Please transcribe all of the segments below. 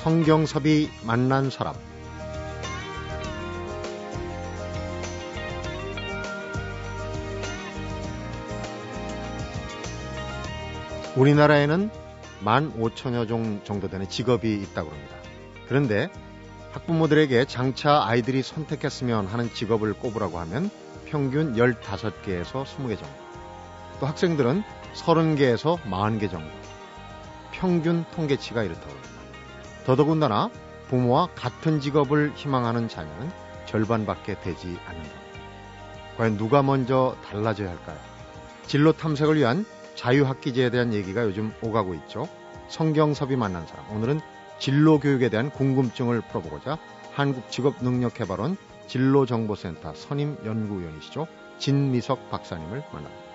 성경섭이 만난 사람 우리나라에는 만 5천여 종 정도 되는 직업이 있다고 합니다. 그런데 학부모들에게 장차 아이들이 선택했으면 하는 직업을 꼽으라고 하면 평균 15개에서 20개 정도. 또 학생들은 30개에서 40개 정도. 평균 통계치가 이렇다고 합니다. 더더군다나 부모와 같은 직업을 희망하는 자녀는 절반밖에 되지 않는다. 과연 누가 먼저 달라져야 할까요? 진로 탐색을 위한 자유학기제에 대한 얘기가 요즘 오가고 있죠. 성경섭이 만난 사람. 오늘은 진로 교육에 대한 궁금증을 풀어보고자 한국직업능력개발원 진로정보센터 선임연구위원이시죠. 진미석 박사님을 만납니다.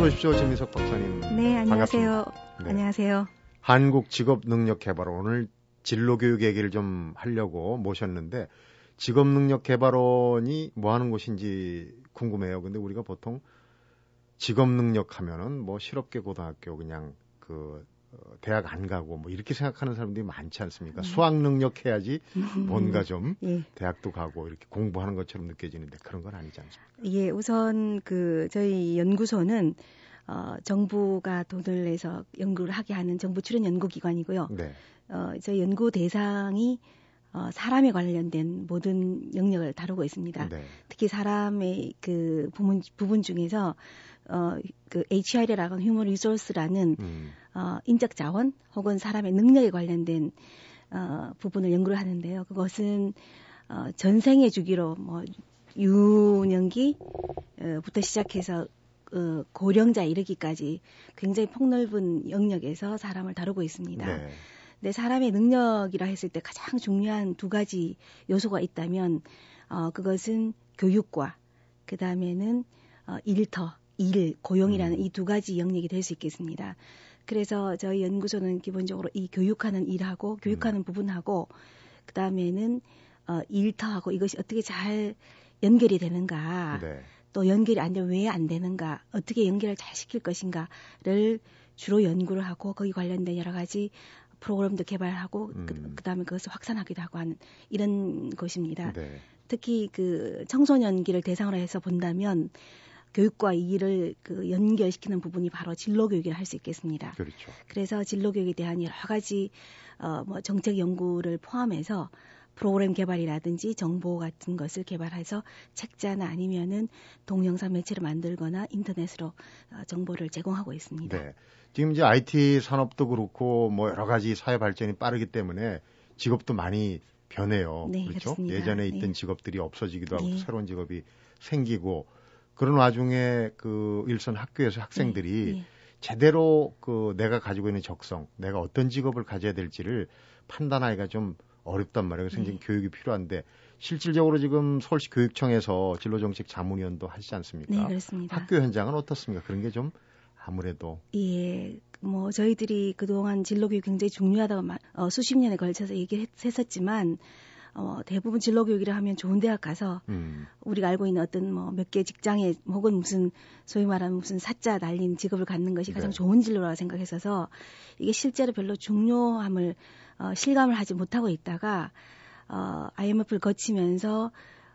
어서 오십시오, 진미석 박사님. 네, 안녕하세요. 네. 안녕하세요. 한국 직업 능력 개발원 오늘 진로 교육 얘기를 좀 하려고 모셨는데 직업 능력 개발원이 뭐 하는 곳인지 궁금해요. 근데 우리가 보통 직업 능력 하면은 뭐 실업계 고등학교 그냥 그 어, 대학 안 가고 뭐 이렇게 생각하는 사람들이 많지 않습니까? 음. 수학 능력 해야지 뭔가 좀 예. 대학도 가고 이렇게 공부하는 것처럼 느껴지는데 그런 건 아니지 않습니까? 예, 우선 그 저희 연구소는 어, 정부가 돈을 내서 연구를 하게 하는 정부 출연 연구기관이고요. 네. 어, 저희 연구 대상이 어, 사람에 관련된 모든 영역을 다루고 있습니다. 네. 특히 사람의 그 부분, 부분 중에서 어, 그 HR이라고 하는 휴먼 리소스라는 음. 어, 인적 자원 혹은 사람의 능력에 관련된 어, 부분을 연구를 하는데요. 그것은 어, 전생의 주기로 뭐 유년기부터 시작해서 어, 고령자 이르기까지 굉장히 폭넓은 영역에서 사람을 다루고 있습니다. 네. 근 사람의 능력이라 했을 때 가장 중요한 두 가지 요소가 있다면 어, 그것은 교육과 그 다음에는 어, 일터, 일, 고용이라는 음. 이두 가지 영역이 될 수 있겠습니다. 그래서 저희 연구소는 기본적으로 이 교육하는 일하고 교육하는 음. 부분하고 그 다음에는 어, 일터하고 이것이 어떻게 잘 연결이 되는가. 네. 또 연결이 안 되면 왜 안 되는가, 어떻게 연결을 잘 시킬 것인가를 주로 연구를 하고 거기 관련된 여러 가지 프로그램도 개발하고 음. 그, 다음에 그것을 확산하기도 하고 하는 이런 것입니다. 네. 특히 그 청소년기를 대상으로 해서 본다면 교육과 이 일을 그 연결시키는 부분이 바로 진로 교육이라 할 수 있겠습니다. 그렇죠. 그래서 진로 교육에 대한 여러 가지 어 뭐 정책 연구를 포함해서 프로그램 개발이라든지 정보 같은 것을 개발해서 책자나 아니면은 동영상 매체를 만들거나 인터넷으로 어, 정보를 제공하고 있습니다. 네. 지금 이제 IT 산업도 그렇고 뭐 여러 가지 사회 발전이 빠르기 때문에 직업도 많이 변해요. 네, 그렇죠? 그렇습니다. 예전에 있던 네. 직업들이 없어지기도 하고 네. 새로운 직업이 생기고 그런 와중에 그 일선 학교에서 학생들이 네, 네. 제대로 그 내가 가지고 있는 적성, 내가 어떤 직업을 가져야 될지를 판단하기가 좀 어렵단 말이에요. 그래서 네. 교육이 필요한데 실질적으로 지금 서울시 교육청에서 진로정책 자문위원도 하시지 않습니까? 네, 그렇습니다. 학교 현장은 어떻습니까? 그런 게 좀 아무래도 예, 뭐 저희들이 그동안 진로 교육 굉장히 중요하다고 어, 수십 년에 걸쳐서 얘기했었지만 어, 대부분 진로 교육이라 하면 좋은 대학 가서 음. 우리가 알고 있는 어떤 뭐 몇 개 직장에 혹은 무슨 소위 말하는 무슨 사자 날린 직업을 갖는 것이 가장 네. 좋은 진로라고 생각했어서 이게 실제로 별로 중요함을 어, 실감을 하지 못하고 있다가 어, IMF를 거치면서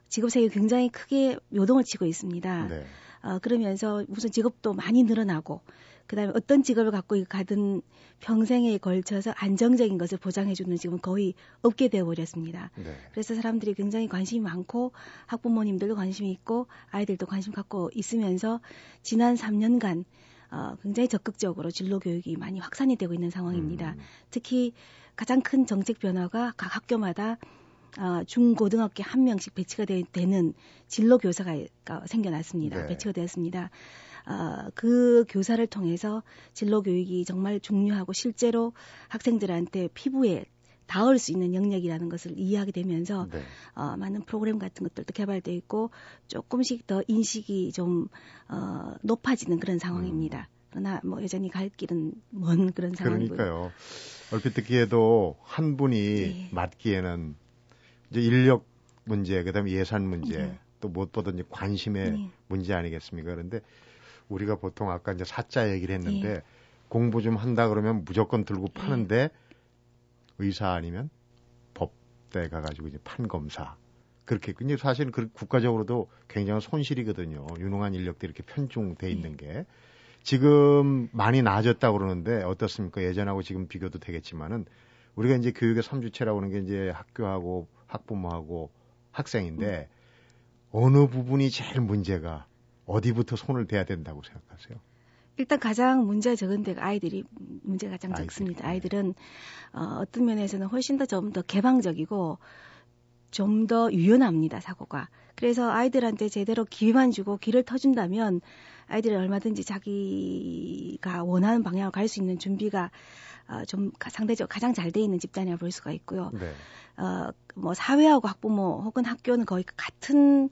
직업 세계 굉장히 크게 요동을 치고 있습니다. 네. 어, 그러면서 무슨 직업도 많이 늘어나고 그다음에 어떤 직업을 갖고 가든 평생에 걸쳐서 안정적인 것을 보장해주는 지금 거의 없게 되어버렸습니다. 네. 그래서 사람들이 굉장히 관심이 많고 학부모님들도 관심이 있고 아이들도 관심 갖고 있으면서 지난 3년간 어, 굉장히 적극적으로 진로 교육이 많이 확산이 되고 있는 상황입니다. 음. 특히 가장 큰 정책 변화가 각 학교마다 어, 중고등학교 한 명씩 배치가 되, 는 진로 교사가 생겨났습니다. 네. 배치가 되었습니다. 어, 그 교사를 통해서 진로 교육이 정말 중요하고 실제로 학생들한테 피부에 닿을 수 있는 영역이라는 것을 이해하게 되면서 네. 어, 많은 프로그램 같은 것들도 개발되어 있고 조금씩 더 인식이 좀 어, 높아지는 그런 상황입니다. 음. 그러나 뭐 여전히 갈 길은 먼 그런 상황이고요. 그러니까요. 얼핏 듣기에도 한 분이 네. 맡기에는 이제 인력 문제, 그다음에 예산 문제, 네. 또 무엇보다 관심의 네. 문제 아니겠습니까? 그런데 우리가 보통 아까 이제 사자 얘기를 했는데 네. 공부 좀 한다 그러면 무조건 들고 네. 파는데 의사 아니면 법대 가가지고 이제 판검사 그렇게 근데 사실은 그 국가적으로도 굉장한 손실이거든요. 유능한 인력들이 이렇게 편중돼 있는 게 지금 많이 나아졌다고 그러는데 어떻습니까? 예전하고 지금 비교도 되겠지만은 우리가 이제 교육의 삼주체라고 하는 게 이제 학교하고 학부모하고 학생인데 어느 부분이 제일 문제가 어디부터 손을 대야 된다고 생각하세요? 일단 가장 문제가 적은 데가 아이들이 문제가 가장 아이들, 적습니다. 네. 아이들은 어, 어떤 면에서는 훨씬 더좀더 개방적이고 좀 더 유연합니다 사고가. 그래서 아이들한테 제대로 기회만 주고 길을 터준다면 아이들이 얼마든지 자기가 원하는 방향으로 갈 수 있는 준비가 어, 좀 상대적으로 가장 잘 돼 있는 집단이라 볼 수가 있고요. 네. 어, 뭐 사회하고 학부모 혹은 학교는 거의 같은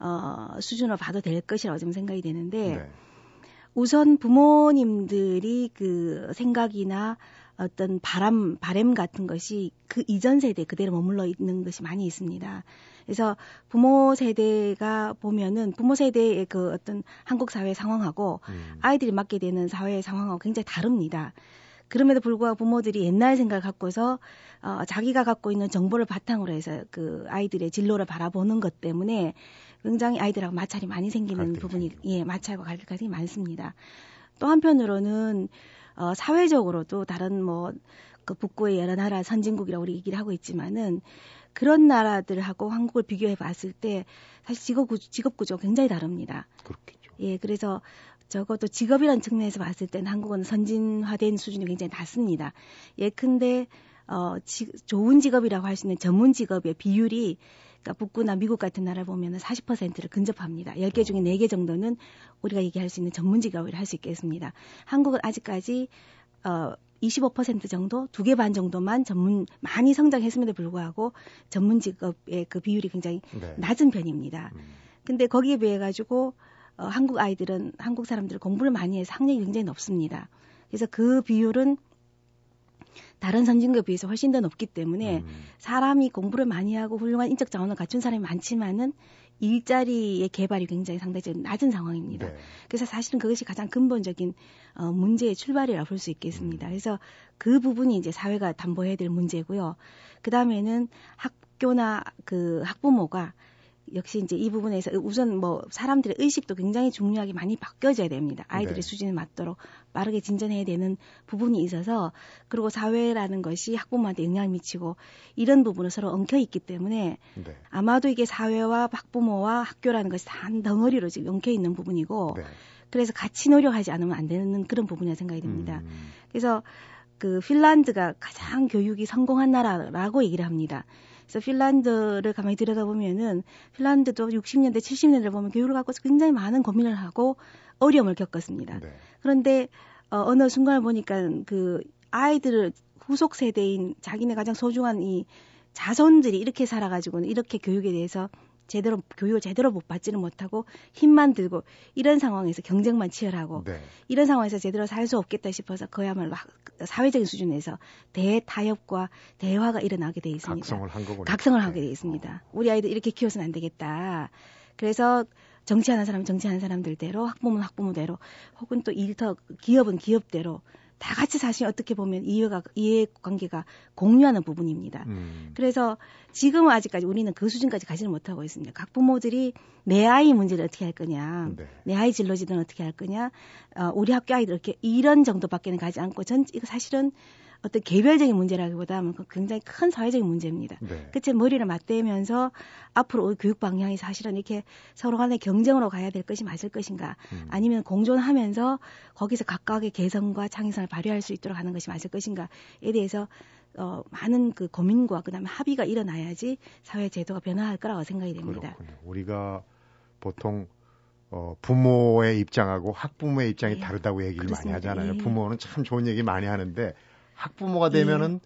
어, 수준으로 봐도 될 것이라고 좀 생각이 되는데 네. 우선 부모님들이 그 생각이나 어떤 바람, 바램 같은 것이 그 이전 세대 그대로 머물러 있는 것이 많이 있습니다. 그래서 부모 세대가 보면은 부모 세대의 그 어떤 한국 사회 상황하고 음. 아이들이 맡게 되는 사회 상황하고 굉장히 다릅니다. 그럼에도 불구하고 부모들이 옛날 생각을 갖고서 어, 자기가 갖고 있는 정보를 바탕으로 해서 그 아이들의 진로를 바라보는 것 때문에 굉장히 아이들하고 마찰이 많이 생기는 부분이. 예 마찰과 갈등이 많습니다. 또 한편으로는 어, 사회적으로도 다른 뭐 그 북구의 여러 나라 선진국이라고 우리 얘기를 하고 있지만은 그런 나라들하고 한국을 비교해 봤을 때 사실 직업 구조, 직업 구조가 굉장히 다릅니다. 그렇겠죠. 예, 그래서 적어도 직업이라는 측면에서 봤을 때는 한국은 선진화된 수준이 굉장히 낮습니다. 예컨대 어, 지, 좋은 직업이라고 할 수 있는 전문 직업의 비율이 그러니까 북구나 미국 같은 나라를 보면 40%를 근접합니다. 10개 중에 4개 정도는 우리가 얘기할 수 있는 전문 직업을 할 수 있겠습니다. 한국은 아직까지 어, 25% 정도, 두 개 반 정도만 전문 많이 성장했음에도 불구하고 전문 직업의 그 비율이 굉장히 네. 낮은 편입니다. 음. 근데 거기에 비해 가지고 어, 한국 아이들은 한국 사람들 공부를 많이 해서 학력이 굉장히 높습니다. 그래서 그 비율은 다른 선진국에 비해서 훨씬 더 높기 때문에 음. 사람이 공부를 많이 하고 훌륭한 인적 자원을 갖춘 사람이 많지만은 일자리의 개발이 굉장히 상대적으로 낮은 상황입니다. 네. 그래서 사실은 그것이 가장 근본적인 어, 문제의 출발이라 볼수 있겠습니다. 음. 그래서 그 부분이 이제 사회가 담보해야 될 문제고요. 그 다음에는 학교나 그 학부모가 역시 이제 이 부분에서 우선 뭐 사람들의 의식도 굉장히 중요하게 많이 바뀌어져야 됩니다. 아이들의 네. 수준에 맞도록 빠르게 진전해야 되는 부분이 있어서 그리고 사회라는 것이 학부모한테 영향을 미치고 이런 부분은 서로 엉켜 있기 때문에 네. 아마도 이게 사회와 학부모와 학교라는 것이 한 덩어리로 지금 엉켜 있는 부분이고 네. 그래서 같이 노력하지 않으면 안 되는 그런 부분이라 생각이 듭니다. 음. 그래서 그 핀란드가 가장 교육이 성공한 나라라고 얘기를 합니다. 그래서 핀란드를 가만히 들여다 보면은 핀란드도 60년대, 70년대를 보면 교육을 갖고 굉장히 많은 고민을 하고 어려움을 겪었습니다. 네. 그런데 어, 어느 순간을 보니까 그 아이들을 후속 세대인 자기네 가장 소중한 이 자손들이 이렇게 살아가지고는 이렇게 교육에 대해서 제대로 교육을 제대로 못 받지는 못하고 힘만 들고 이런 상황에서 경쟁만 치열하고 네. 이런 상황에서 제대로 살 수 없겠다 싶어서 그야말로 사회적인 수준에서 대타협과 대화가 일어나게 돼 있습니다. 각성을 한 거군요. 각성을 하게 돼 있습니다. 우리 아이들 이렇게 키워서는 안 되겠다. 그래서 정치하는 사람은 정치하는 사람들대로 학부모는 학부모대로 혹은 또 일터 기업은 기업대로 다 같이 사실 어떻게 보면 이해가 이해 관계가 공유하는 부분입니다. 음. 그래서 지금은 아직까지 우리는 그 수준까지 가지는 못하고 있습니다. 각 부모들이 내 아이 문제를 어떻게 할 거냐, 네. 내 아이 진로지는 어떻게 할 거냐, 어, 우리 학교 아이들 이렇게 이런 정도밖에는 가지 않고 전 이거 사실은 어떤 개별적인 문제라기보다는 그 굉장히 큰 사회적인 문제입니다. 네. 그치 머리를 맞대면서 앞으로 교육 방향이 사실은 이렇게 서로 간의 경쟁으로 가야 될 것이 맞을 것인가, 음. 아니면 공존하면서 거기서 각각의 개성과 창의성을 발휘할 수 있도록 하는 것이 맞을 것인가에 대해서 어, 많은 그 고민과 그다음에 합의가 일어나야지 사회 제도가 변화할 거라고 생각이 됩니다. 그렇군요. 우리가 보통 어, 부모의 입장하고 학부모의 입장이 예, 다르다고 얘기를 그렇습니다. 많이 하잖아요. 예. 부모는 참 좋은 얘기 많이 하는데 학부모가 되면은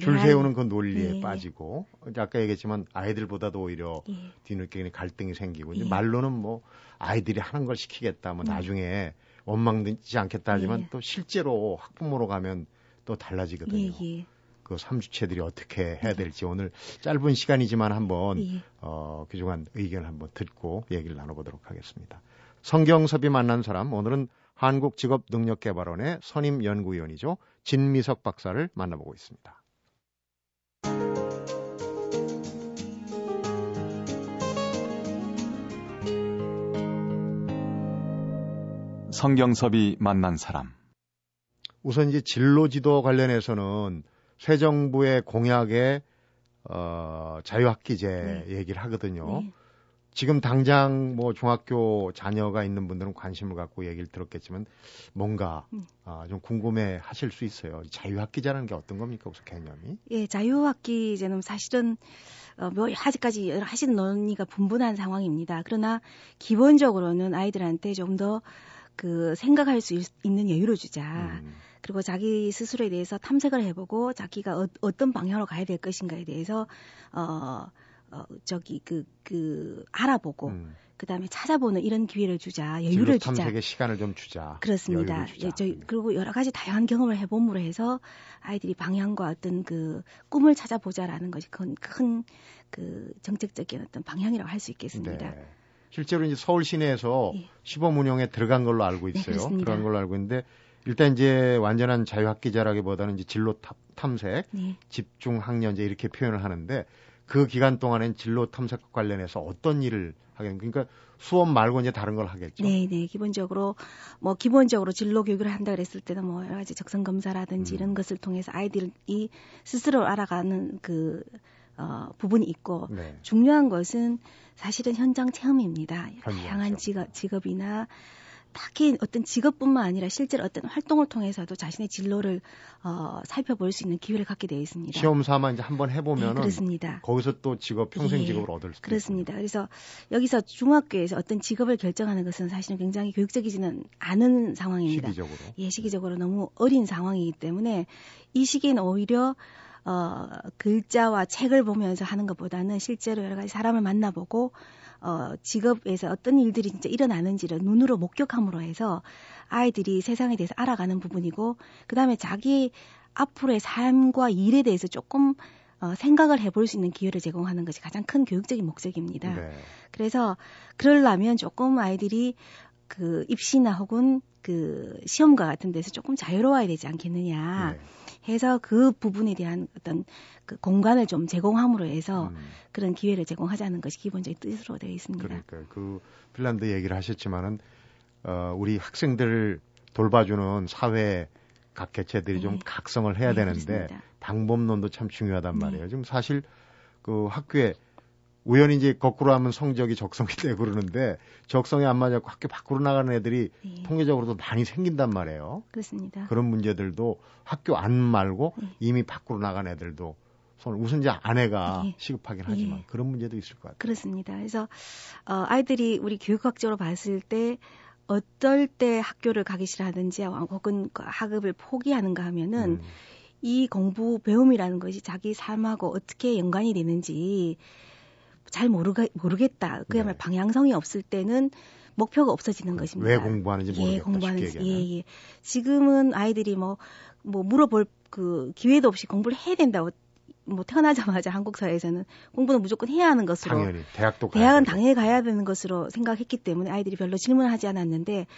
예. 줄 세우는 그 논리에 예. 빠지고 아까 얘기했지만 아이들보다도 오히려 예. 뒤늦게 갈등이 생기고 이제 예. 말로는 뭐 아이들이 하는 걸 시키겠다 뭐 네. 나중에 원망되지 않겠다 하지만 예. 또 실제로 학부모로 가면 또 달라지거든요. 예, 그 삼주체들이 어떻게 해야 될지 오늘 짧은 시간이지만 한번 예. 어, 그중한 의견을 한번 듣고 얘기를 나눠보도록 하겠습니다. 성경섭이 만난 사람 오늘은 한국직업능력개발원의 선임 연구위원이죠 진미석 박사를 만나보고 있습니다. 성경섭이 만난 사람. 우선 이제 진로 지도 관련해서는 새 정부의 공약에 어, 자유학기제 네. 얘기를 하거든요. 네. 지금 당장 뭐 중학교 자녀가 있는 분들은 관심을 갖고 얘기를 들었겠지만 뭔가 음. 아, 좀 궁금해 하실 수 있어요. 자유학기제라는 게 어떤 겁니까? 우선 개념이? 예, 자유학기제는 사실은 어, 뭐 아직까지 여러 하신 논의가 분분한 상황입니다. 그러나 기본적으로는 아이들한테 좀 더 그 생각할 수 있, 는 여유를 주자. 음. 그리고 자기 스스로에 대해서 탐색을 해보고 자기가 어, 어떤 방향으로 가야 될 것인가에 대해서 어, 어 저기 그그 그 알아보고 음. 그다음에 찾아보는 이런 기회를 주자 여유를 주자 탐색의 시간을 좀 주자 그렇습니다 주자. 예, 저희 그리고 여러 가지 다양한 경험을 해봄으로 해서 아이들이 방향과 어떤 그 꿈을 찾아보자라는 것이 큰큰그 정책적인 어떤 방향이라고 할 수 있겠습니다. 네. 실제로 이제 서울 시내에서 예. 시범 운영에 들어간 걸로 알고 네, 있어요. 네, 들어간 걸로 알고 있는데 일단 이제 완전한 자유학기자라기보다는 이제 진로 탐색, 네. 집중 학년제 이렇게 표현을 하는데 그 기간 동안엔 진로 탐색 관련해서 어떤 일을 하겠는 그러니까 수업 말고 이제 다른 걸 하겠죠. 네, 네. 기본적으로 뭐 기본적으로 진로 교육을 한다 그랬을 때는 뭐 여러 가지 적성 검사라든지 음. 이런 것을 통해서 아이들이 스스로 알아가는 그 어, 부분이 있고 네. 중요한 것은 사실은 현장 체험입니다. 다양한 직업, 직업이나 딱히 어떤 직업뿐만 아니라 실제로 어떤 활동을 통해서도 자신의 진로를 어, 살펴볼 수 있는 기회를 갖게 되어 있습니다. 시험 삼아 이제 한번 해보면 네, 그렇습니다. 거기서 또 직업 평생 예, 직업을 얻을 수 그렇습니다. 있습니다. 그래서 여기서 중학교에서 어떤 직업을 결정하는 것은 사실은 굉장히 교육적이지는 않은 상황입니다. 시기적으로 예, 시기적으로 너무 어린 상황이기 때문에 이 시기는 오히려 어, 글자와 책을 보면서 하는 것보다는 실제로 여러 가지 사람을 만나보고 어, 직업에서 어떤 일들이 진짜 일어나는지를 눈으로 목격함으로 해서 아이들이 세상에 대해서 알아가는 부분이고 그 다음에 자기 앞으로의 삶과 일에 대해서 조금 어, 생각을 해볼 수 있는 기회를 제공하는 것이 가장 큰 교육적인 목적입니다. 네. 그래서 그러려면 조금 아이들이 그 입시나 혹은 그 시험과 같은 데서 조금 자유로워야 되지 않겠느냐. 네. 해서 그 부분에 대한 어떤 그 공간을 좀 제공함으로 해서 음. 그런 기회를 제공하자는 것이 기본적인 뜻으로 되어 있습니다. 그러니까 그 핀란드 얘기를 하셨지만은 어, 우리 학생들을 돌봐주는 사회 각 개체들이 네. 좀 각성을 해야 네, 되는데 그렇습니다. 방법론도 참 중요하단 네. 말이에요. 지금 사실 그 학교에 우연히 이제 거꾸로 하면 성적이 적성이 되고 그러는데 적성이 안 맞아서 학교 밖으로 나가는 애들이 네. 통계적으로도 많이 생긴단 말이에요. 그렇습니다. 그런 문제들도 학교 안 말고 네. 이미 밖으로 나간 애들도 손을 우선 이제 아내가 네. 시급하긴 하지만 네. 그런 문제도 있을 것 같아요. 그렇습니다. 그래서 어, 아이들이 우리 교육학적으로 봤을 때 어떨 때 학교를 가기 싫어하든지 혹은 그 학업을 포기하는가 하면은 음. 이 공부 배움이라는 것이 자기 삶하고 어떻게 연관이 되는지 잘 모르가, 모르겠다. 그야말로 네. 방향성이 없을 때는 목표가 없어지는 것입니다. 왜 공부하는지 예, 모르겠다. 예, 공부하는지. 예, 예. 지금은 아이들이 뭐, 뭐 물어볼 그 기회도 없이 공부를 해야 된다고 뭐 태어나자마자 한국 사회에서는 공부는 무조건 해야 하는 것으로 당연히 대학도 대학은 당연히 가야 되는 것으로 생각했기 때문에 아이들이 별로 질문을 하지 않았는데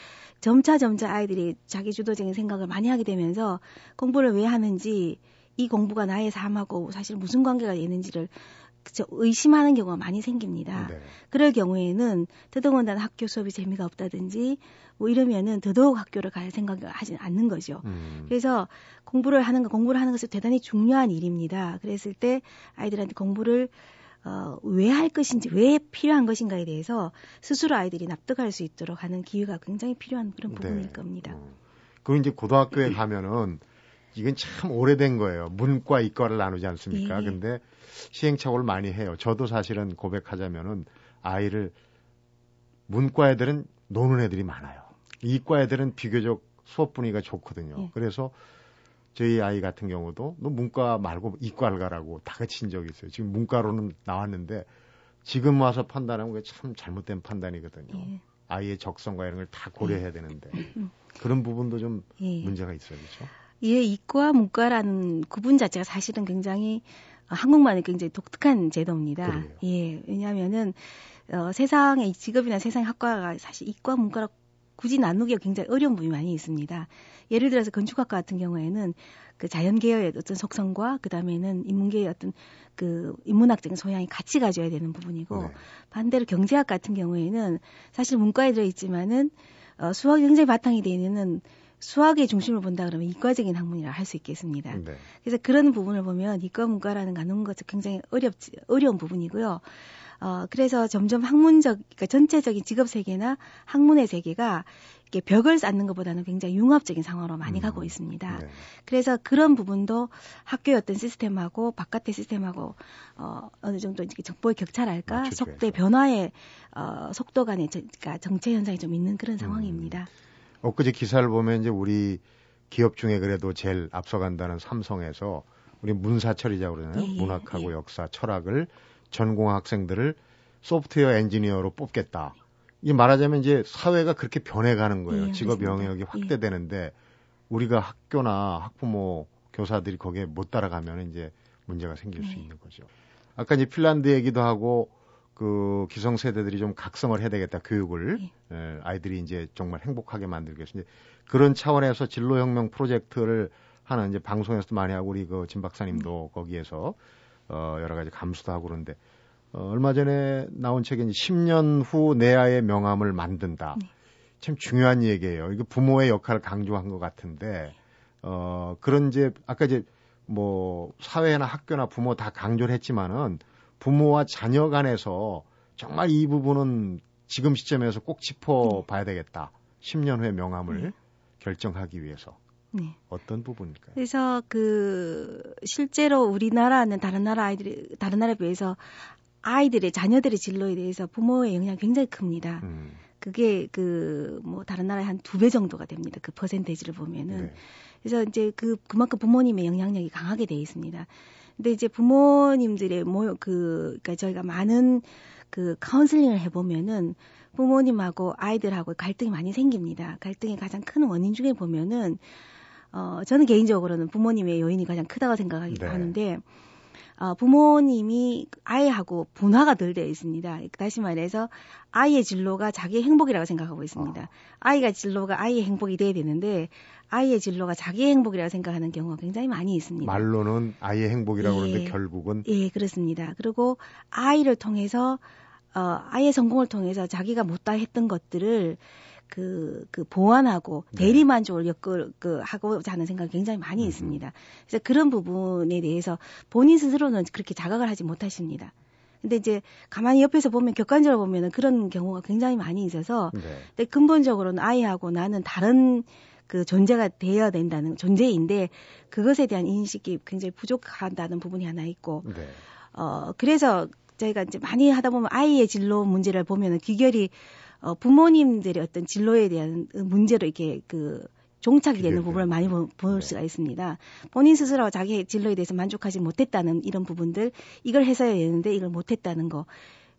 점차 점차 아이들이 자기 주도적인 생각을 많이 하게 되면서 공부를 왜 하는지 이 공부가 나의 삶하고 사실 무슨 관계가 있는지를 그쵸, 의심하는 경우가 많이 생깁니다. 네. 그럴 경우에는 더더군다나 학교 수업이 재미가 없다든지 뭐 이러면은 더더욱 학교를 갈 생각을 하지 않는 거죠. 음. 그래서 공부를 하는 거, 공부를 하는 것은 대단히 중요한 일입니다. 그랬을 때 아이들한테 공부를 어, 왜 할 것인지, 왜 필요한 것인가에 대해서 스스로 아이들이 납득할 수 있도록 하는 기회가 굉장히 필요한 그런 네. 부분일 네. 겁니다. 음. 그리고 이제 고등학교에 가면은 이건 참 오래된 거예요. 문과, 이과를 나누지 않습니까? 예. 근데 시행착오를 많이 해요. 저도 사실은 고백하자면은 아이를 문과 애들은 노는 애들이 많아요. 이과 애들은 비교적 수업 분위기가 좋거든요. 예. 그래서 저희 아이 같은 경우도 너 문과 말고 이과를 가라고 다그친 적이 있어요. 지금 문과로는 나왔는데 지금 와서 판단하면 그게 참 잘못된 판단이거든요. 예. 아이의 적성과 이런 걸 다 고려해야 되는데 음. 그런 부분도 좀 예. 문제가 있어요, 그렇죠? 예, 이과 문과라는 구분 자체가 사실은 굉장히 한국만의 굉장히 독특한 제도입니다. 그래요. 예, 왜냐하면은 어, 세상의 직업이나 세상의 학과가 사실 이과 문과로 굳이 나누기가 굉장히 어려운 부분이 많이 있습니다. 예를 들어서 건축학과 같은 경우에는 그 자연계열의 어떤 속성과 그 다음에는 인문계의 어떤 그 인문학적인 소양이 같이 가져야 되는 부분이고 네. 반대로 경제학 같은 경우에는 사실 문과에 들어있지만은 어, 수학이 굉장히 바탕이 되어 있는 수학의 중심을 본다 그러면 이과적인 학문이라 할 수 있겠습니다. 네. 그래서 그런 부분을 보면 이과 문과라는 가는 것은 굉장히 어렵지 어려운 부분이고요. 어, 그래서 점점 학문적, 그러니까 전체적인 직업 세계나 학문의 세계가 이렇게 벽을 쌓는 것보다는 굉장히 융합적인 상황으로 많이 음, 가고 있습니다. 네. 그래서 그런 부분도 학교의 어떤 시스템하고 바깥의 시스템하고 어, 어느 정도 이제 정보의 격차랄까 속도의 변화의 어, 속도 간의 저, 그러니까 정체 현상이 좀 있는 그런 음. 상황입니다. 음. 엊그제 기사를 보면 이제 우리 기업 중에 그래도 제일 앞서간다는 삼성에서 우리 문사철이자고 그러나요? 예, 예, 문학하고 예. 역사, 철학을 전공 학생들을 소프트웨어 엔지니어로 뽑겠다. 이 말하자면 이제 사회가 그렇게 변해가는 거예요. 예, 직업 영역이 예. 확대되는데 우리가 학교나 학부모, 교사들이 거기에 못 따라가면 이제 문제가 생길 수 예. 있는 거죠. 아까 이제 핀란드 얘기도 하고 그 기성 세대들이 좀 각성을 해야 되겠다 교육을 예. 예, 아이들이 이제 정말 행복하게 이제 그런 차원에서 진로혁명 프로젝트를 하는 이제 방송에서도 많이 하고 우리 그 진 박사님도 음. 거기에서 어 여러 가지 감수도 하고 그러는데 어, 얼마 전에 나온 책에 10년 후 내 아이의 명함을 만든다. 네. 참 중요한 얘기예요. 이거 부모의 역할을 강조한 것 같은데 어 그런 이제 아까 이제 뭐 사회나 학교나 부모 다 강조를 했지만은 부모와 자녀 간에서 정말 이 부분은 지금 시점에서 꼭 짚어봐야 되겠다. 10년 후의 명함을 네. 결정하기 위해서. 네. 어떤 부분일까요? 그래서 그 실제로 우리나라는 다른 나라 아이들이 다른 나라에 비해서 아이들의 자녀들의 진로에 대해서 부모의 영향이 굉장히 큽니다. 음. 그게 그 뭐 다른 나라의 한 두 배 정도가 됩니다. 그 퍼센테이지를 보면은. 네. 그래서 이제 그 그만큼 부모님의 영향력이 강하게 돼 있습니다. 근데 이제 부모님들의 뭐그 그러니까 저희가 많은 그 카운슬링을 해 보면은 부모님하고 아이들하고 갈등이 많이 생깁니다. 갈등의 가장 큰 원인 중에 보면은 어 저는 개인적으로는 부모님의 요인이 가장 크다고 생각하기도 네. 하는데 어, 부모님이 아이하고 분화가 덜 되어 있습니다. 다시 말해서 아이의 진로가 자기의 행복이라고 생각하고 있습니다. 어. 아이가 진로가 아이의 행복이 돼야 되는데 아이의 진로가 자기의 행복이라고 생각하는 경우가 굉장히 많이 있습니다. 말로는 아이의 행복이라고 예, 그러는데 결국은 예 그렇습니다. 그리고 아이를 통해서 어, 아이의 성공을 통해서 자기가 못다 했던 것들을 그, 그 보완하고 네. 대리만족을 엮을, 그, 하고자 하는 생각이 굉장히 많이 음. 있습니다. 그래서 그런 부분에 대해서 본인 스스로는 그렇게 자각을 하지 못하십니다. 근데 이제 가만히 옆에서 보면 객관적으로 보면은 그런 경우가 굉장히 많이 있어서 네. 근데 근본적으로는 아이하고 나는 다른 그 존재가 되어야 된다는 존재인데 그것에 대한 인식이 굉장히 부족하다는 부분이 하나 있고 네. 어 그래서 저희가 이제 많이 하다 보면 아이의 진로 문제를 보면은 귀결이 어 부모님들의 어떤 진로에 대한 문제로 이렇게 그 종착이 되는 부분을 많이 보, 볼 네. 수가 있습니다. 본인 스스로 자기 진로에 대해서 만족하지 못했다는 이런 부분들, 이걸 해서야 되는데 이걸 못했다는 거.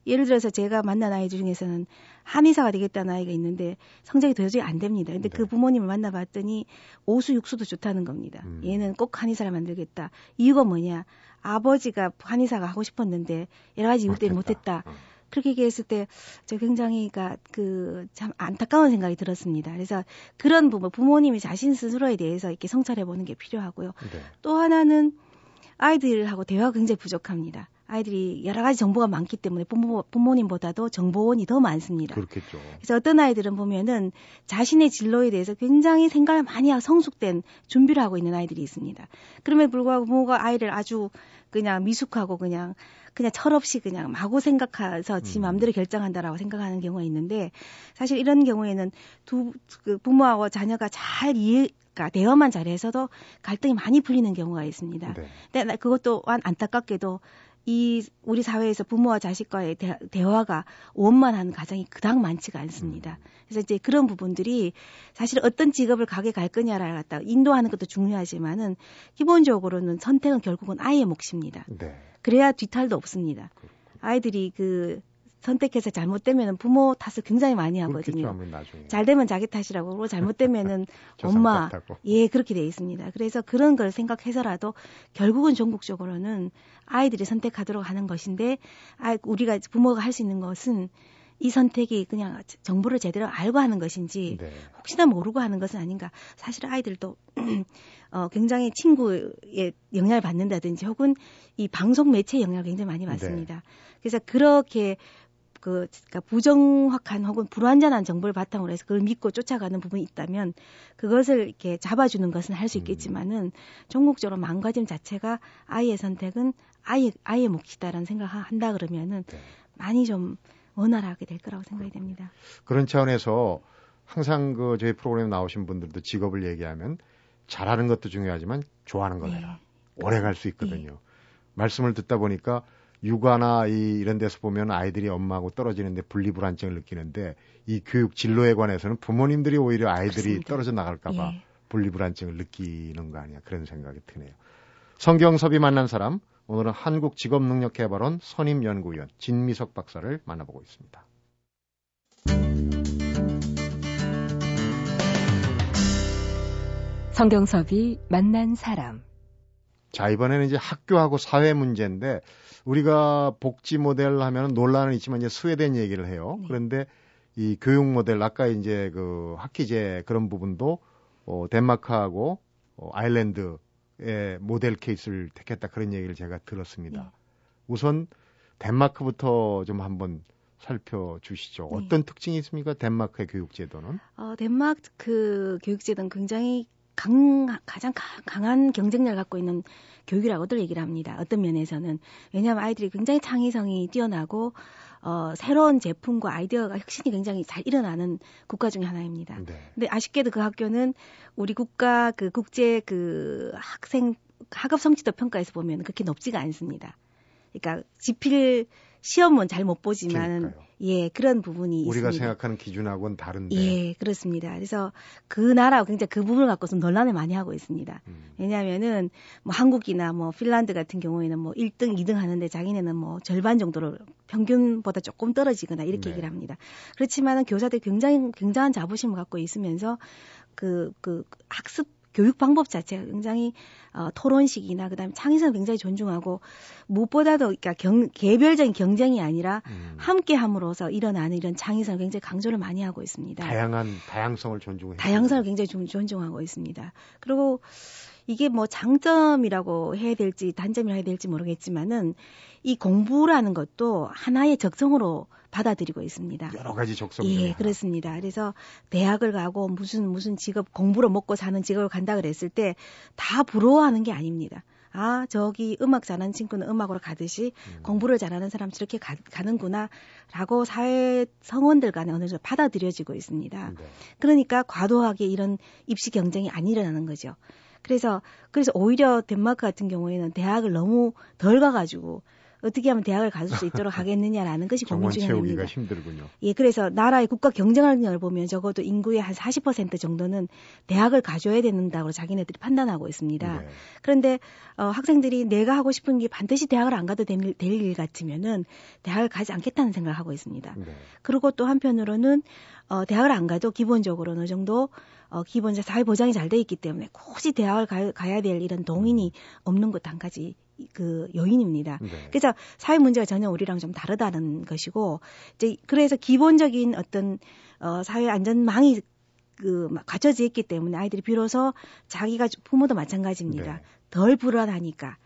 예를 들어서 제가 만난 아이 중에서는 한의사가 되겠다는 아이가 있는데 성적이 도저히 안 됩니다. 근데 그 네. 그 부모님을 만나봤더니 오수 육수도 좋다는 겁니다. 음. 얘는 꼭 한의사를 만들겠다. 이유가 뭐냐? 아버지가 한의사가 하고 싶었는데 여러 가지 이유 때문에 못했다. 어. 그렇게 얘기했을 때, 저 굉장히, 그니까, 그, 참 안타까운 생각이 들었습니다. 그래서 그런 부분, 부모님이 자신 스스로에 대해서 이렇게 성찰해 보는 게 필요하고요. 네. 또 하나는 아이들하고 대화가 굉장히 부족합니다. 아이들이 여러 가지 정보가 많기 때문에 부모, 부모님보다도 정보원이 더 많습니다. 그렇겠죠. 그래서 어떤 아이들은 보면은 자신의 진로에 대해서 굉장히 생각을 많이 하고 성숙된 준비를 하고 있는 아이들이 있습니다. 그럼에도 불구하고 부모가 아이를 아주 그냥 미숙하고 그냥 그냥 철없이 그냥 마구 생각해서 지 음. 마음대로 결정한다라고 생각하는 경우가 있는데 사실 이런 경우에는 두 그 부모하고 자녀가 잘 이해 가 대화만 잘해서도 갈등이 많이 풀리는 경우가 있습니다. 네. 근데 그것도 안타깝게도 이 우리 사회에서 부모와 자식과의 대, 화가 원만한 가정이 그닥 많지가 않습니다. 음. 그래서 이제 그런 부분들이 사실 어떤 직업을 가게 갈 거냐를 갖다 인도하는 것도 중요하지만은 기본적으로는 선택은 결국은 아이의 몫입니다. 네. 그래야 뒤탈도 없습니다. 아이들이 그 선택해서 잘못되면 부모 탓을 굉장히 많이 하거든요. 잘 되면 자기 탓이라고 그러고 잘못되면은 엄마 예 그렇게 돼 있습니다. 그래서 그런 걸 생각해서라도 결국은 전국적으로는 아이들이 선택하도록 하는 것인데 아 우리가 부모가 할 수 있는 것은 이 선택이 그냥 정보를 제대로 알고 하는 것인지 네. 혹시나 모르고 하는 것은 아닌가. 사실 아이들도 어, 굉장히 친구의 영향을 받는다든지 혹은 이 방송 매체 영향을 굉장히 많이 받습니다. 네. 그래서 그렇게 그 그러니까 부정확한 혹은 불완전한 정보를 바탕으로 해서 그걸 믿고 쫓아가는 부분이 있다면 그것을 이렇게 잡아주는 것은 할수 음. 있겠지만은 전국적으로 망가짐 자체가 아이의 선택은 아이 아이의 몫이다라는 생각을 한다 그러면은 네. 많이 좀 원활하게 될 거라고 생각이 됩니다. 그런 차원에서 항상 그 저희 프로그램에 나오신 분들도 직업을 얘기하면 잘하는 것도 중요하지만 좋아하는 걸 네. 해라. 오래 갈 수 있거든요. 네. 말씀을 듣다 보니까 육아나 이 이런 데서 보면 아이들이 엄마하고 떨어지는데 분리불안증을 느끼는데 이 교육 진로에 관해서는 부모님들이 오히려 아이들이 그렇습니다. 떨어져 나갈까봐 예. 분리불안증을 느끼는 거 아니야 그런 생각이 드네요. 성경섭이 만난 사람 오늘은 한국직업능력개발원 선임연구위원 진미석 박사를 만나보고 있습니다. 성경섭이 만난 사람. 자, 이번에는 이제 학교하고 사회 문제인데 우리가 복지 모델 하면 논란은 있지만 이제 스웨덴 얘기를 해요. 네. 그런데 이 교육 모델 아까 이제 그 학기제 그런 부분도 어 덴마크하고 어 아일랜드 의 모델 케이스를 택했다 그런 얘기를 제가 들었습니다. 네. 우선 덴마크부터 좀 한번 살펴주시죠. 네. 어떤 특징이 있습니까? 덴마크의 교육제도는? 어, 덴마크 그 교육제도는 굉장히 강, 가장 강한 경쟁력을 갖고 있는 교육이라고들 얘기를 합니다. 어떤 면에서는. 왜냐하면 아이들이 굉장히 창의성이 뛰어나고, 어, 새로운 제품과 아이디어가 혁신이 굉장히 잘 일어나는 국가 중에 하나입니다. 네. 근데 아쉽게도 그 학교는 우리 국가 그 국제 그 학생 학업 성취도 평가에서 보면 그렇게 높지가 않습니다. 그러니까 지필 시험은 잘 못 보지만 예 그런 부분이 우리가 있습니다. 생각하는 기준하고는 다른데 예 그렇습니다. 그래서 그 나라 굉장히 그 부분을 갖고서 논란을 많이 하고 있습니다. 음. 왜냐하면은 뭐 한국이나 뭐 핀란드 같은 경우에는 뭐 1등, 2등 하는데 자기네는 뭐 절반 정도로 평균보다 조금 떨어지거나 이렇게 네. 얘기를 합니다. 그렇지만은 교사들 굉장히 굉장한 자부심을 갖고 있으면서 그, 그 학습 교육 방법 자체가 굉장히 어, 토론식이나 그다음에 창의성을 굉장히 존중하고 무엇보다도 그러니까 경, 개별적인 경쟁이 아니라 음. 함께함으로써 일어나는 이런 창의성을 굉장히 강조를 많이 하고 있습니다. 다양한 다양성을 존중해. 다양성을 굉장히 존중하고 있습니다. 그리고 이게 뭐 장점이라고 해야 될지 단점이라고 해야 될지 모르겠지만은 이 공부라는 것도 하나의 적성으로 받아들이고 있습니다. 여러 가지 적성이 예, 그렇습니다. 그래서 대학을 가고 무슨 무슨 직업 공부로 먹고 사는 직업을 간다 그랬을 때 다 부러워하는 게 아닙니다. 아, 저기 음악 잘하는 친구는 음악으로 가듯이 음. 공부를 잘하는 사람 저렇게 가, 가는구나, 라고 사회 성원들 간에 어느 정도 받아들여지고 있습니다. 네. 그러니까 과도하게 이런 입시 경쟁이 안 일어나는 거죠. 그래서, 그래서 오히려 덴마크 같은 경우에는 대학을 너무 덜 가가지고 어떻게 하면 대학을 가질 수 있도록 하겠느냐라는 것이 고민 중에 하나입니다. 힘들군요. 예, 그래서 나라의 국가 경쟁력을 보면 적어도 인구의 한 40% 정도는 대학을 가져야 된다고 자기네들이 판단하고 있습니다. 네. 그런데 어, 학생들이 내가 하고 싶은 게 반드시 대학을 안 가도 될 일 같으면은 대학을 가지 않겠다는 생각을 하고 있습니다. 네. 그리고 또 한편으로는 어, 대학을 안 가도 기본적으로 어느 정도 어, 기본적 사회 보장이 잘 돼 있기 때문에 굳이 대학을 가, 가야 될 이런 동인이 없는 것한 가지 그 요인입니다. 네. 그래서 사회 문제가 전혀 우리랑 좀 다르다는 것이고 이제 그래서 기본적인 어떤 어 사회 안전망이 그 갖춰져 있기 때문에 아이들이 비로소 자기가 부모도 마찬가지입니다. 네. 덜 불안하니까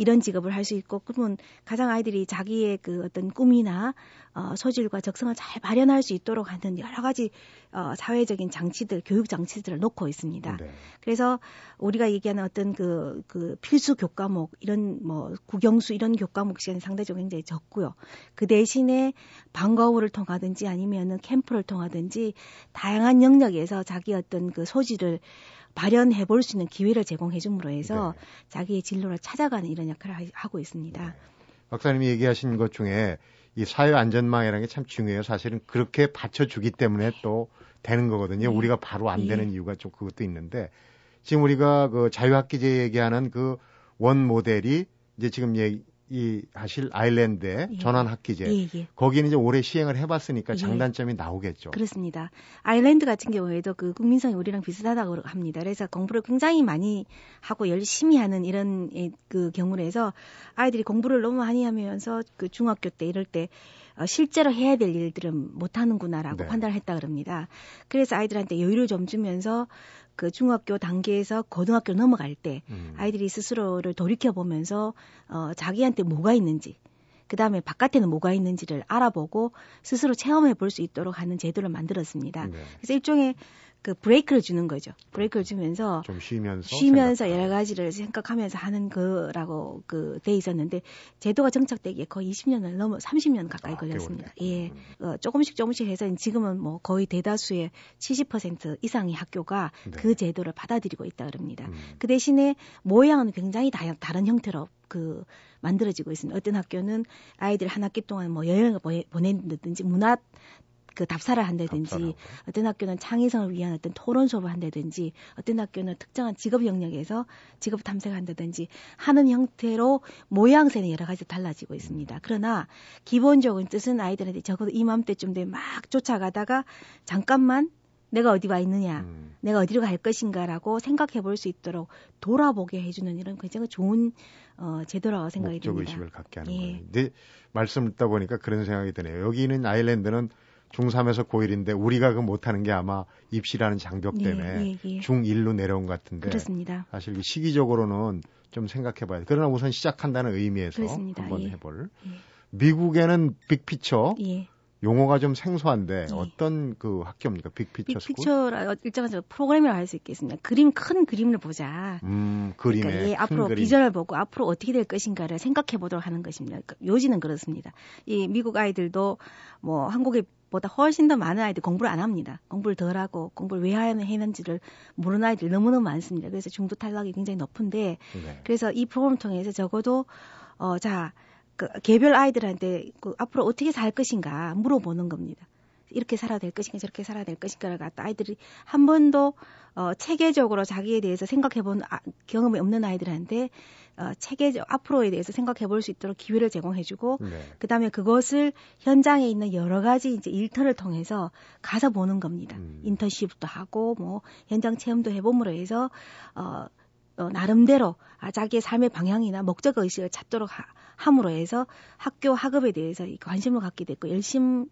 이런 직업을 할 수 있고 그러면 가장 아이들이 자기의 그 어떤 꿈이나 어, 소질과 적성을 잘 발현할 수 있도록 하는 여러 가지 어, 사회적인 장치들, 교육 장치들을 놓고 있습니다. 네. 그래서 우리가 얘기하는 어떤 그, 그 필수 교과목 이런 뭐 국영수 이런 교과목 시간이 상대적으로 굉장히 적고요. 그 대신에 방과 후를 통하든지 아니면은 캠프를 통하든지 다양한 영역에서 자기 어떤 그 소질을 발현해 볼 수 있는 기회를 제공해 줌으로 해서 네. 자기의 진로를 찾아가는 이런 역할을 하고 있습니다. 네. 박사님이 얘기하신 것 중에 이 사회 안전망이라는 게 참 중요해요. 사실은 그렇게 받쳐주기 때문에 또 되는 거거든요. 네. 우리가 바로 안 되는 예. 이유가 좀 그것도 있는데 지금 우리가 그 자유학기제 얘기하는 그 원 모델이 이제 지금 얘기, 이 하실 아일랜드의 예. 전환 학기제 예, 예. 거기는 이제 오래 시행을 해봤으니까 예. 장단점이 나오겠죠. 그렇습니다. 아일랜드 같은 경우에도 그 국민성이 우리랑 비슷하다고 합니다. 그래서 공부를 굉장히 많이 하고 열심히 하는 이런 예, 그 경우에서 아이들이 공부를 너무 많이 하면서 그 중학교 때 이럴 때 어, 실제로 해야 될 일들은 못 하는구나라고 네. 판단을 했다 그럽니다. 그래서 아이들한테 여유를 좀 주면서 그 중학교 단계에서 고등학교 넘어갈 때 음. 아이들이 스스로를 돌이켜 보면서 어 자기한테 뭐가 있는지 그 다음에 바깥에는 뭐가 있는지를 알아보고 스스로 체험해 볼 수 있도록 하는 제도를 만들었습니다. 네. 그래서 일종의 그 브레이크를 주는 거죠. 브레이크를 주면서 좀 쉬면서 쉬면서 생각하고. 여러 가지를 생각하면서 하는 거라고 그 돼 있었는데 제도가 정착되기에 거의 20년을 넘어 30년 가까이 아, 걸렸습니다. 꽤 예. 어, 조금씩 조금씩 해서 지금은 뭐 거의 대다수의 70% 이상의 학교가 네. 그 제도를 받아들이고 있다 그럽니다. 음. 그 대신에 모양은 굉장히 다, 다른 형태로 그 만들어지고 있습니다. 어떤 학교는 아이들 한 학기 동안 뭐 여행을 보내- 보낸다든지 문화 그 답사를 한다든지 답사라고. 어떤 학교는 창의성을 위한 어떤 토론 수업을 한다든지 어떤 학교는 특정한 직업 영역에서 직업 탐색을 한다든지 하는 형태로 모양새는 여러 가지 달라지고 있습니다. 그러나 기본적인 뜻은 아이들한테 적어도 이맘때쯤 되면 막 쫓아가다가 잠깐만 내가 어디 와 있느냐 음. 내가 어디로 갈 것인가라고 생각해 볼 수 있도록 돌아보게 해주는 이런 굉장히 좋은 어, 제도라고 생각이 목적 듭니다. 의식을 갖게 하는 예. 거예요. 근데 말씀 듣다 보니까 그런 생각이 드네요. 여기 있는 아일랜드는 중3에서 고1인데 우리가 그 못하는 게 아마 입시라는 장벽 예, 때문에 예, 예. 중1로 내려온 것 같은데 그렇습니다. 사실 그 시기적으로는 좀 생각해 봐야 돼. 그러나 우선 시작한다는 의미에서 그렇습니다. 한번 예. 해볼. 예. 미국에는 Big Picture 예. 용어가 좀 생소한데 예. 어떤 그 학교입니까? Big Picture School? Big Picture라 일정한 프로그램이라고 할 수 있겠습니다. 그림 큰 그림을 보자. 음, 그림의 그러니까 예, 큰 앞으로 그림. 비전을 보고 앞으로 어떻게 될 것인가를 생각해 보도록 하는 것입니다. 그러니까 요지는 그렇습니다. 이 미국 아이들도 뭐 한국에 보다 훨씬 더 많은 아이들 공부를 안 합니다. 공부를 덜 하고 공부를 왜 하는지를 모르는 아이들이 너무너무 많습니다. 그래서 중도 탈락이 굉장히 높은데 네. 그래서 이 프로그램을 통해서 적어도 어 자, 그 개별 아이들한테 그 앞으로 어떻게 살 것인가 물어보는 겁니다. 이렇게 살아야 될 것인가 저렇게 살아야 될 것인가를 갖다 아이들이 한 번도 어 체계적으로 자기에 대해서 생각해 본 아, 경험이 없는 아이들한테 어 체계적 앞으로에 대해서 생각해 볼 수 있도록 기회를 제공해 주고 네. 그다음에 그것을 현장에 있는 여러 가지 이제 일터를 통해서 가서 보는 겁니다. 음. 인턴십도 하고 뭐 현장 체험도 해봄으로 해서 어, 어, 나름대로 아, 자기의 삶의 방향이나 목적 의식을 찾도록 하, 함으로 해서 학교 학업에 대해서 이 관심을 갖게 됐고 열심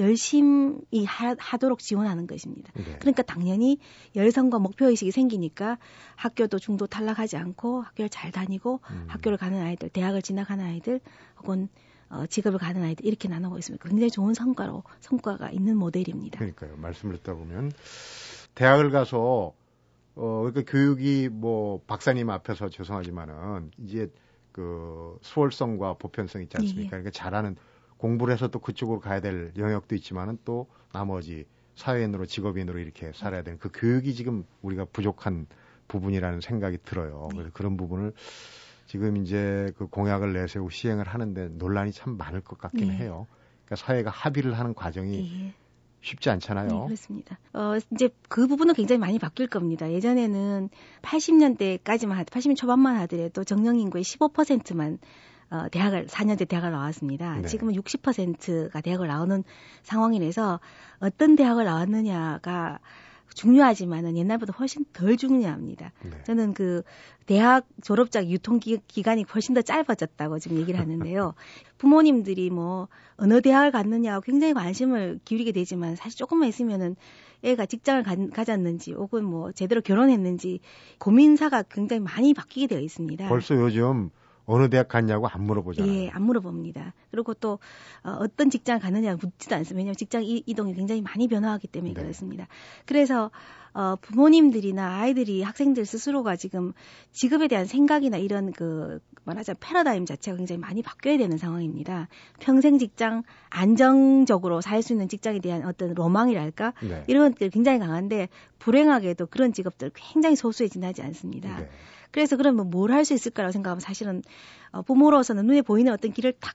열심히 하, 하도록 지원하는 것입니다. 네. 그러니까 당연히 열성과 목표 의식이 생기니까 학교도 중도 탈락하지 않고 학교를 잘 다니고 음. 학교를 가는 아이들, 대학을 진학하는 아이들 혹은 어, 직업을 가는 아이들 이렇게 나누고 있습니다. 굉장히 좋은 성과로 성과가 있는 모델입니다. 그러니까요. 말씀을 듣다 보면 대학을 가서 어 그러니까 교육이 뭐 박사님 앞에서 죄송하지만은 이제 그 수월성과 보편성 있지 않습니까? 예, 예. 그러니까 잘하는 공부를 해서 또 그쪽으로 가야 될 영역도 있지만은 또 나머지 사회인으로 직업인으로 이렇게 살아야 되는 그 교육이 지금 우리가 부족한 부분이라는 생각이 들어요. 네. 그래서 그런 부분을 지금 이제 그 공약을 내세우고 시행을 하는데 논란이 참 많을 것 같긴 네. 해요. 그러니까 사회가 합의를 하는 과정이 예. 쉽지 않잖아요. 네, 그렇습니다. 어, 이제 그 부분은 굉장히 많이 바뀔 겁니다. 예전에는 80년대까지만, 80년 초반만 하더라도 정령 인구의 15%만 어, 대학을 4년제 대학을 나왔습니다. 네. 지금은 60%가 대학을 나오는 상황이라서 어떤 대학을 나왔느냐가 중요하지만은 옛날보다 훨씬 덜 중요합니다. 네. 저는 그 대학 졸업장 유통 기, 기간이 훨씬 더 짧아졌다고 지금 얘기를 하는데요. 부모님들이 뭐 어느 대학을 갔느냐 굉장히 관심을 기울이게 되지만 사실 조금만 있으면은 애가 직장을 가, 가졌는지 혹은 뭐 제대로 결혼했는지 고민사가 굉장히 많이 바뀌게 되어 있습니다. 벌써 요즘 어느 대학 갔냐고 안 물어보잖아요. 예, 안 물어봅니다. 그리고 또 어, 떤 직장을 가느냐 묻지도 않습니다. 왜냐하면 직장 이, 이동이 굉장히 많이 변화하기 때문에 네. 그렇습니다. 그래서 어, 부모님들이나 아이들이 학생들 스스로가 지금 직업에 대한 생각이나 이런 그 말하자면 패러다임 자체가 굉장히 많이 바뀌어야 되는 상황입니다. 평생 직장 안정적으로 살 수 있는 직장에 대한 어떤 로망이랄까 네. 이런 것들이 굉장히 강한데 불행하게도 그런 직업들 굉장히 소수에 지나지 않습니다. 네. 그래서 그러면 뭘 할 수 있을까라고 생각하면 사실은 어, 부모로서는 눈에 보이는 어떤 길을 탁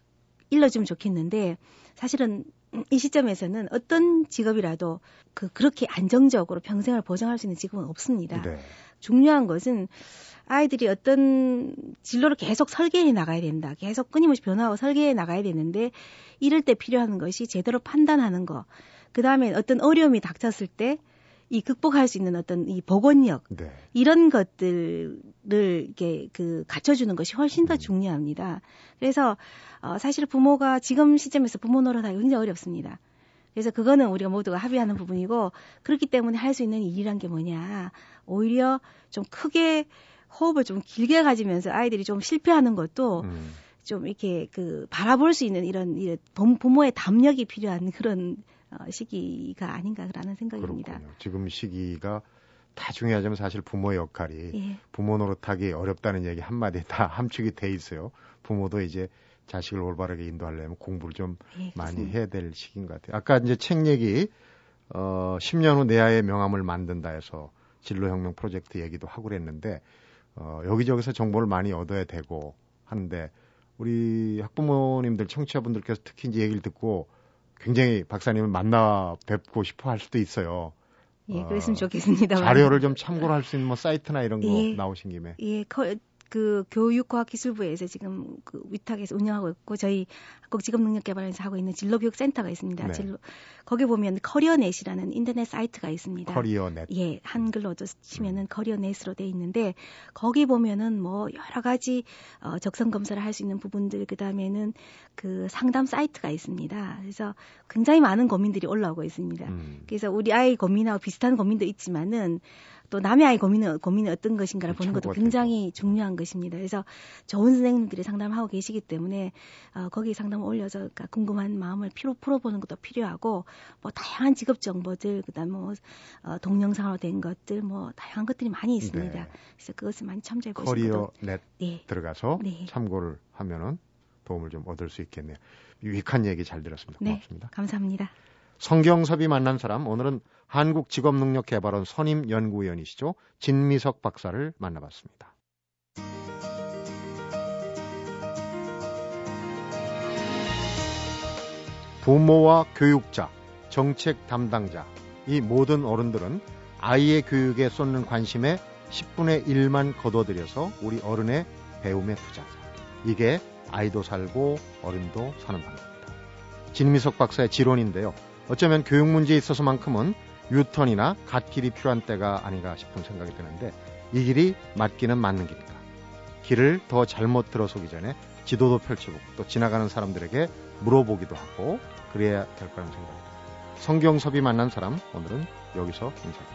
일러주면 좋겠는데 사실은 이 시점에서는 어떤 직업이라도 그 그렇게 안정적으로 평생을 보장할 수 있는 직업은 없습니다. 네. 중요한 것은 아이들이 어떤 진로를 계속 설계해 나가야 된다. 계속 끊임없이 변화하고 설계해 나가야 되는데 이럴 때 필요한 것이 제대로 판단하는 거. 그 다음에 어떤 어려움이 닥쳤을 때 이 극복할 수 있는 어떤 이 복원력 네. 이런 것들을 이렇게 그 갖춰주는 것이 훨씬 더 음. 중요합니다. 그래서 어, 사실 부모가 지금 시점에서 부모 노릇하기 굉장히 어렵습니다. 그래서 그거는 우리가 모두가 합의하는 부분이고 그렇기 때문에 할 수 있는 일이란 게 뭐냐 오히려 좀 크게 호흡을 좀 길게 가지면서 아이들이 좀 실패하는 것도 음. 좀 이렇게 그 바라볼 수 있는 이런, 이런 부모의 담력이 필요한 그런 어, 시기가 아닌가라는 생각입니다. 그렇군요. 지금 시기가 다 중요하지만 사실 부모의 역할이 예. 부모 노릇하기 어렵다는 얘기 한마디에 다 함축이 돼 있어요. 부모도 이제 자식을 올바르게 인도하려면 공부를 좀 예, 많이 해야 될 시기인 것 같아요. 아까 이제 책 얘기 어 10년 후 내 아이의 명함을 만든다 해서 진로혁명 프로젝트 얘기도 하고 그랬는데 어, 여기저기서 정보를 많이 얻어야 되고 하는데 우리 학부모님들 청취자분들께서 특히 이제 얘기를 듣고 굉장히 박사님을 만나 뵙고 싶어 할 수도 있어요. 예, 그랬으면 어, 좋겠습니다. 자료를 좀 참고를 할수 있는 뭐 사이트나 이런 거 예, 나오신 김에. 예, 거, 그 교육과학기술부에서 지금 그 위탁에서 운영하고 있고 저희 한국직업능력개발에서 하고 있는 진로교육센터가 있습니다. 네. 진로 거기 보면 커리어넷이라는 인터넷 사이트가 있습니다. 커리어넷. 예, 한글로도 치면은 음. 커리어넷으로 돼 있는데 거기 보면은 뭐 여러 가지 어, 적성 검사를 할 수 있는 부분들 그다음에는 그 상담 사이트가 있습니다. 그래서 굉장히 많은 고민들이 올라오고 있습니다. 음. 그래서 우리 아이 고민하고 비슷한 고민도 있지만은 또 남의 아이 고민은 고민이 어떤 것인가를 보는 것도 굉장히 중요한 것입니다. 그래서 좋은 선생님들이 상담을 하고 계시기 때문에 어, 거기 상담을 올려서 그러니까 궁금한 마음을 피로 풀어보는 것도 필요하고 뭐 다양한 직업 정보들 그다음 뭐 어, 동영상으로 된 것들 뭐 다양한 것들이 많이 있습니다. 네. 그래서 그것을 많이 참조해 보시고 커리어 넷 네. 들어가서 네. 참고를 하면은 도움을 좀 얻을 수 있겠네요. 유익한 얘기 잘 들었습니다. 네. 고맙습니다. 감사합니다. 성경섭이 만난 사람 오늘은 한국직업능력개발원 선임 연구위원이시죠. 진미석 박사를 만나봤습니다. 부모와 교육자, 정책 담당자, 이 모든 어른들은 아이의 교육에 쏟는 관심에 10분의 1만 거둬들여서 우리 어른의 배움에 투자하자. 이게 아이도 살고 어른도 사는 방법입니다. 진미석 박사의 지론인데요. 어쩌면 교육 문제에 있어서만큼은 유턴이나 갓길이 필요한 때가 아닌가 싶은 생각이 드는데 이 길이 맞기는 맞는 길이다. 길을 더 잘못 들어서기 전에 지도도 펼쳐보고 또 지나가는 사람들에게 물어보기도 하고 그래야 될 거라는 생각이 듭니다. 성경섭이 만난 사람 오늘은 여기서 인사드립니다.